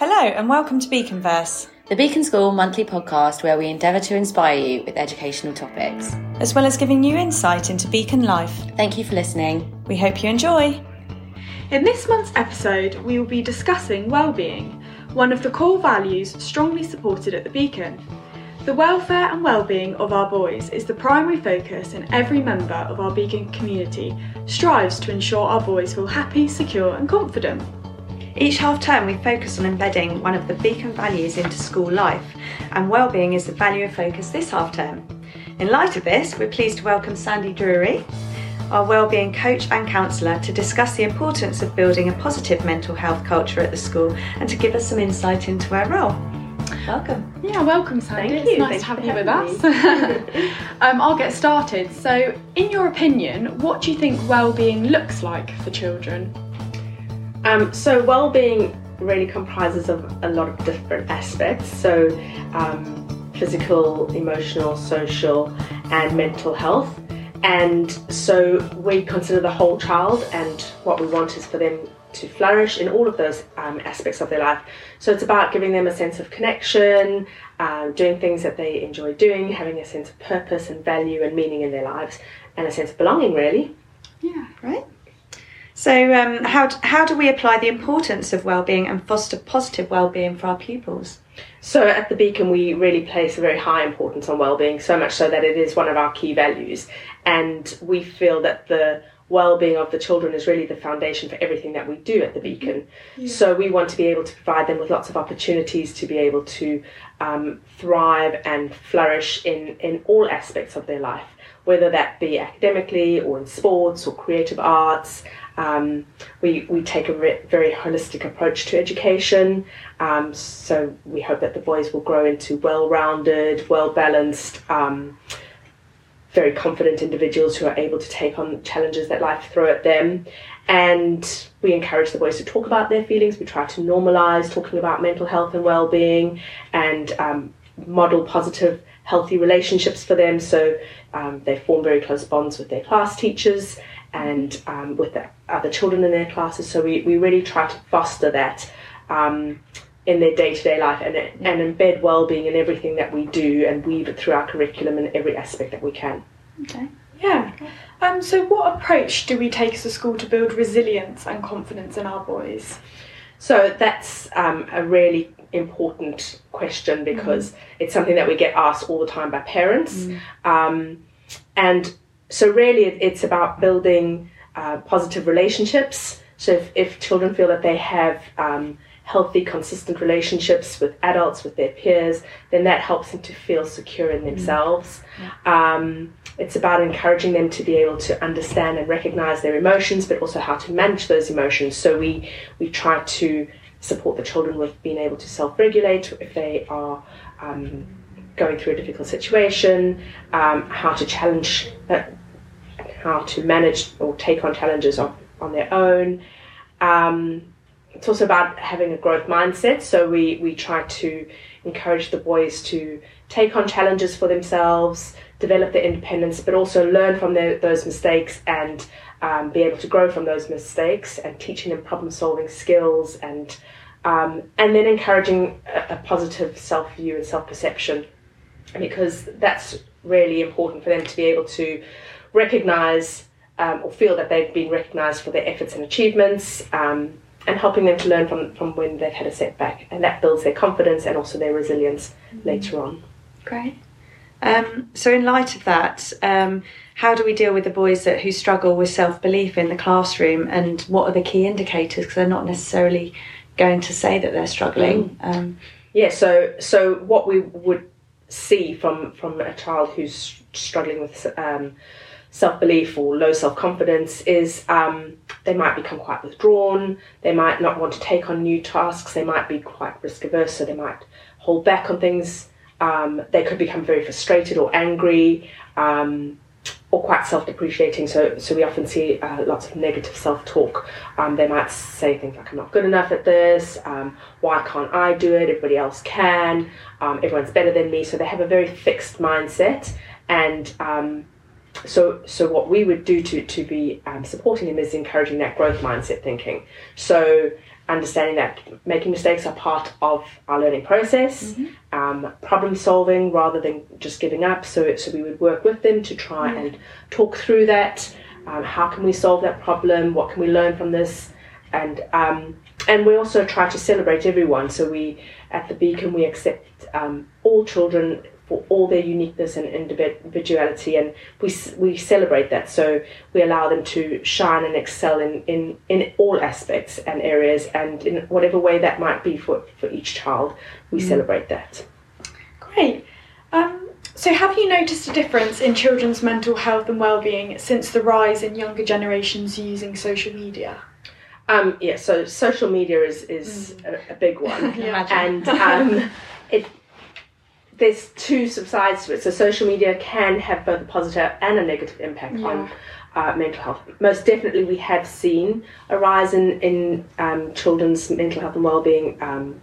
Hello, and welcome to Beaconverse, the Beacon School monthly podcast where we endeavour to inspire you with educational topics, as well as giving you insight into Beacon life. Thank you for listening. We hope you enjoy. In this month's episode, we will be discussing well-being, one of the core values strongly supported at the Beacon. The welfare and well-being of our boys is the primary focus and every member of our Beacon community strives to ensure our boys feel happy, secure and confident. Each half term, we focus on embedding one of the Beacon values into school life, and wellbeing is the value of focus this half term. In light of this, we're pleased to welcome Sandy Drury, our wellbeing coach and counsellor, to discuss the importance of building a positive mental health culture at the school and to give us some insight into our role. Welcome. Yeah, welcome, Sandy. Thank it's you. nice to have you with us. um, I'll get started. So, in your opinion, what do you think well-being looks like for children? Um, so well-being really comprises of a lot of different aspects. So um, physical, emotional, social, and mental health. And so we consider the whole child, and what we want is for them to flourish in all of those um, aspects of their life. So it's about giving them a sense of connection, uh, doing things that they enjoy doing, having a sense of purpose and value and meaning in their lives, and a sense of belonging, really. Yeah. Right. So, um, how, how do we apply the importance of well-being and foster positive well-being for our pupils? So at the Beacon, we really place a very high importance on well-being, so much so that it is one of our key values, and we feel that the well-being of the children is really the foundation for everything that we do at the Beacon. Yeah. So we want to be able to provide them with lots of opportunities to be able to um, thrive and flourish in in all aspects of their life, whether that be academically or in sports or creative arts. Um, we, we take a re- very holistic approach to education, um, so we hope that the boys will grow into well rounded, well balanced, um, very confident individuals who are able to take on challenges that life throw at them. And we encourage the boys to talk about their feelings. We try to normalize talking about mental health and well being and um, model positive, healthy relationships for them. So um, they form very close bonds with their class teachers and um, with the other children in their classes. So we, we really try to foster that um, in their day to day life and, and embed well-being in everything that we do and weave it through our curriculum in every aspect that we can. Okay. Yeah. Um, so what approach do we take as a school to build resilience and confidence in our boys? So that's um, a really important question because mm. it's something that we get asked all the time by parents. Mm. Um, and so really it's about building uh, positive relationships. So if, if, children feel that they have um, healthy, consistent relationships with adults, with their peers, then that helps them to feel secure in themselves. Mm. Um, it's about encouraging them to be able to understand and recognize their emotions, but also how to manage those emotions. So we we try to support the children with being able to self-regulate if they are. Um, going through a difficult situation, um, how to challenge, uh, how to manage or take on challenges on, on their own. Um, it's also about having a growth mindset. So we, we try to encourage the boys to take on challenges for themselves, develop their independence, but also learn from their, those mistakes and um, be able to grow from those mistakes and teaching them problem solving skills and um, and then encouraging a, a positive self view and self perception because that's really important for them to be able to recognize um, or feel that they've been recognized for their efforts and achievements um, and helping them to learn from, from when they've had a setback. And that builds their confidence and also their resilience mm-hmm. later on. Great. Um, so in light of that um, how do we deal with the boys that who struggle with self-belief in the classroom and what are the key indicators? Because they're not necessarily going to say that they're struggling. Mm. Um, yeah so so what we would see from from a child who's struggling with um, self belief or low self confidence is um, they might become quite withdrawn. They might not want to take on new tasks. They might be quite risk averse, so they might hold back on things. Um, they could become very frustrated or angry. Um, or quite self-depreciating. So, so we often see uh, lots of negative self-talk. Um, they might say things like, "I'm not good enough at this. Um, why can't I do it? Everybody else can. Um, everyone's better than me." So they have a very fixed mindset, and so so what we would do to to be um, supporting them is encouraging that growth mindset thinking. So understanding that making mistakes are part of our learning process, um, problem solving rather than just giving up. So, so we would work with them to try and talk through that. Um, how can we solve that problem? What can we learn from this? And um, and we also try to celebrate everyone. So we at the Beacon we accept um, all children for all their uniqueness and individuality, and we we celebrate that. So we allow them to shine and excel in in, in all aspects and areas, and in whatever way that might be for for each child, we celebrate that. Great. Um, so, have you noticed a difference in children's mental health and well-being since the rise in younger generations using social media? Um, yeah, so social media is is a, a big one, and um, it there's two sides to it. So social media can have both a positive and a negative impact on uh, mental health. Most definitely, we have seen a rise in in um, children's mental health and well-being um,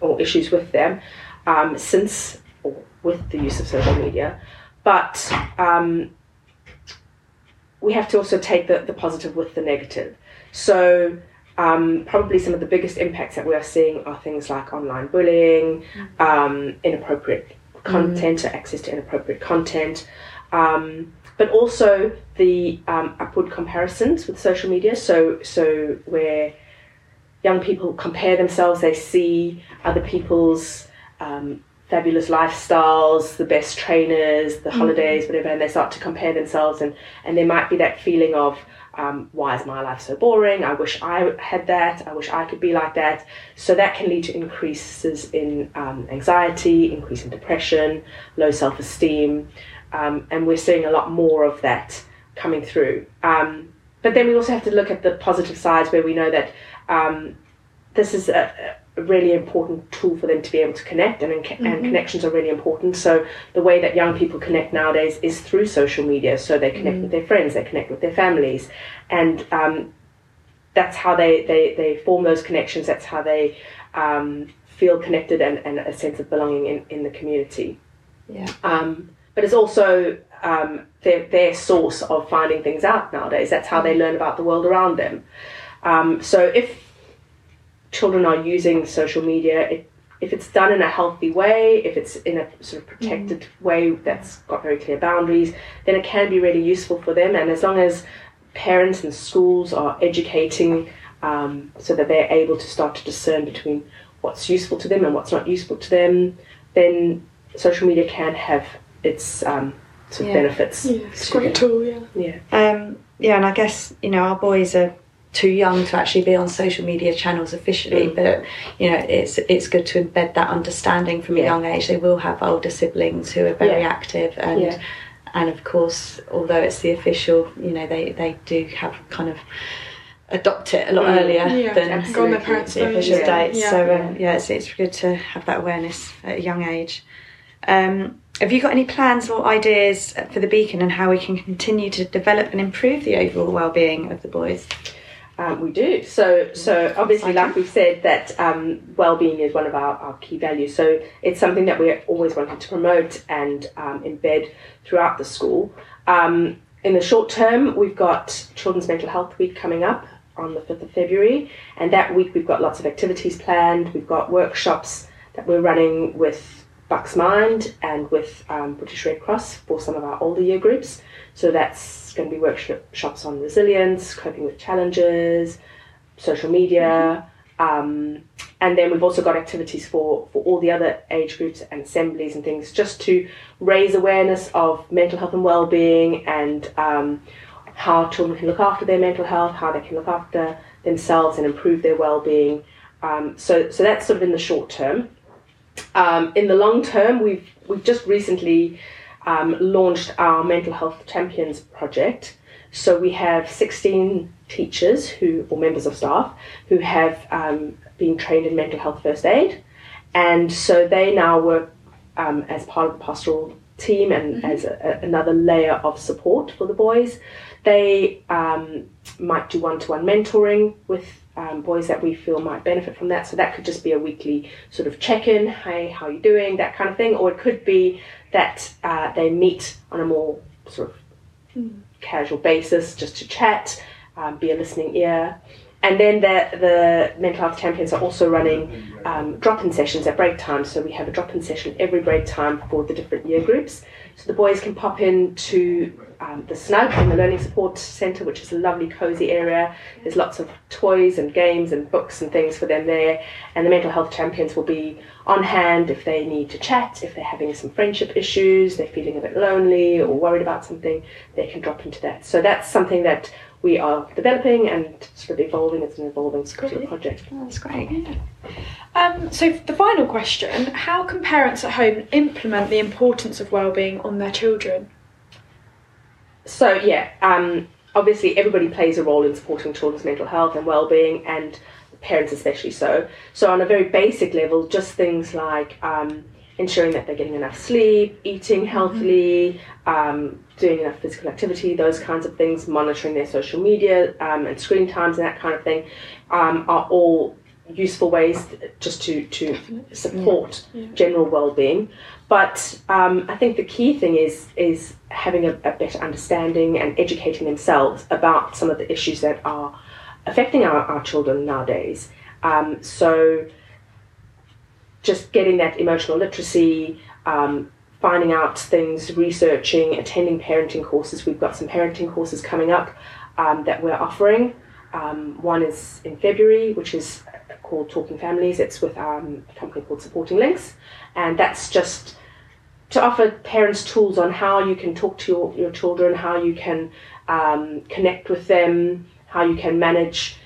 or issues with them um, since or with the use of social media, but um, we have to also take the, the positive with the negative. So, um, probably some of the biggest impacts that we are seeing are things like online bullying, um, inappropriate content, or access to inappropriate content, um, but also the um, upward comparisons with social media. So, so where young people compare themselves, they see other people's um, fabulous lifestyles, the best trainers, the holidays, whatever, and they start to compare themselves, and and there might be that feeling of um, why is my life so boring? I wish I had that. I wish I could be like that. So that can lead to increases in um, anxiety, increase in depression, low self esteem, um, and we're seeing a lot more of that coming through. Um, but then we also have to look at the positive sides where we know that um, this is a, a really important tool for them to be able to connect, and, and connections are really important. So the way that young people connect nowadays is through social media. So they connect with their friends, they connect with their families, and um, that's how they, they, they form those connections. That's how they um, feel connected and, and a sense of belonging in, in the community. Yeah. Um, but it's also um, their, their source of finding things out nowadays. That's how they learn about the world around them. Um, so if children are using social media, it, if it's done in a healthy way, if it's in a sort of protected way that's got very clear boundaries, then it can be really useful for them. And as long as parents and schools are educating um, so that they're able to start to discern between what's useful to them and what's not useful to them, then social media can have its um, sort of Yeah. benefits. Yeah, it's a great tool, yeah. Yeah. Um, yeah, and I guess you know our boys are too young to actually be on social media channels officially, Mm. but you know it's it's good to embed that understanding from a young age. They will have older siblings who are very Yeah. active, and Yeah. and of course, although it's the official, you know they they do have kind of adopt it a lot Mm. earlier Yeah, than. Go on their parents' the official yeah. dates. Yeah. So um, yeah, it's it's good to have that awareness at a young age. Um, have you got any plans or ideas for the Beacon and how we can continue to develop and improve the overall well-being of the boys? Um, we do. So, so obviously, like we've said, that um, well-being is one of our, our key values. So it's something that we're always wanting to promote and um, embed throughout the school. Um, in the short term, we've got Children's Mental Health Week coming up on the 5th of February, and that week we've got lots of activities planned. We've got workshops that we're running with Bucks Mind and with um, British Red Cross for some of our older year groups. So that's going to be workshops on resilience, coping with challenges, social media, um, and then we've also got activities for, for all the other age groups and assemblies and things just to raise awareness of mental health and well-being and um, how children can look after their mental health, how they can look after themselves and improve their well-being. Um, so, so that's sort of in the short term. Um, in the long term, we've we've just recently um, launched our mental health champions project. So we have 16 teachers who, or members of staff, who have um, been trained in mental health first aid, and so they now work um, as part of the pastoral team and as a, a- another layer of support for the boys. They um, might do one-to-one mentoring with um, boys that we feel might benefit from that. So that could just be a weekly sort of check-in, hey, how are you doing, that kind of thing, or it could be that uh, they meet on a more sort of casual basis just to chat, um, be a listening ear. And then the, the mental health champions are also running um, drop-in sessions at break time. So we have a drop-in session every break time for the different year groups. So the boys can pop in to um, the Snug in the Learning Support Centre, which is a lovely, cosy area. There's lots of toys and games and books and things for them there. And the mental health champions will be on hand if they need to chat, if they're having some friendship issues, they're feeling a bit lonely or worried about something, they can drop into that. So that's something that we are developing and sort of evolving. It's an evolving sort of project. Oh, that's great. Um, so the final question: How can parents at home implement the importance of well-being on their children? So yeah, um, obviously everybody plays a role in supporting children's mental health and well-being, and parents especially so. So on a very basic level, just things like um, ensuring that they're getting enough sleep, eating healthily, um, doing enough physical activity, those kinds of things, monitoring their social media um, and screen times and that kind of thing, um, are all useful ways just to, to support Yeah. general well-being. But um, I think the key thing is is having a, a better understanding and educating themselves about some of the issues that are affecting our, our children nowadays. Um, so just getting that emotional literacy, um, finding out things, researching, attending parenting courses. We've got some parenting courses coming up um, that we're offering. Um, one is in February, which is called Talking Families. It's with um, a company called Supporting Links, and that's just to offer parents tools on how you can talk to your, your children, how you can um, connect with them, how you can manage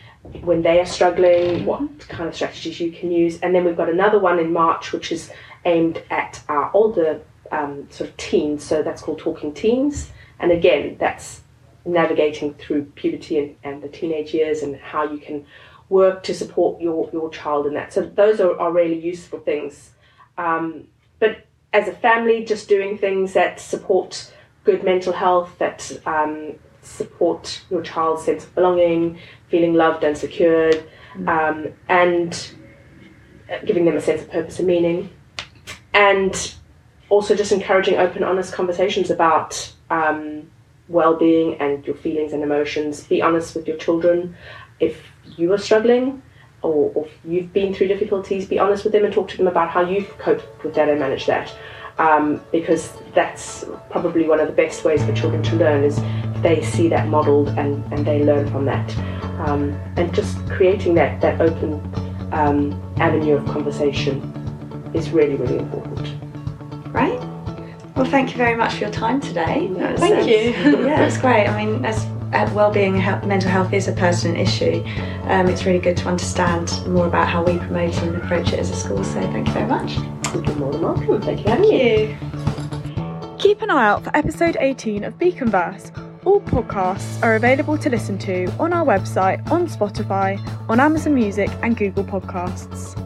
when they are struggling, what kind of strategies you can use. And then we've got another one in March, which is aimed at our older um, sort of teens. So that's called Talking Teens. And again, that's navigating through puberty and, and the teenage years and how you can work to support your, your child in that. So those are, are really useful things. Um, but as a family, just doing things that support good mental health, that um, support your child's sense of belonging, feeling loved and secured, um, and uh, giving them a sense of purpose and meaning. And also just encouraging open, honest conversations about um, well being and your feelings and emotions. Be honest with your children. If you are struggling, or, or if you've been through difficulties, be honest with them and talk to them about how you've coped with that and managed that. Um, because that's probably one of the best ways for children to learn is they see that modelled and, and they learn from that. Um, and just creating that, that open um, avenue of conversation is really, really important. Right. Well, thank you very much for your time today. Was, Thank uh, you. yeah, it's great. I mean, as uh, well-being and health, mental health is a pertinent issue. Um, it's really good to understand more about how we promote and approach it as a school. So, thank you very much. You're more than welcome. Thank you me. you. Keep an eye out for episode 18 of Beaconverse. All podcasts are available to listen to on our website, on Spotify, on Amazon Music, and Google Podcasts.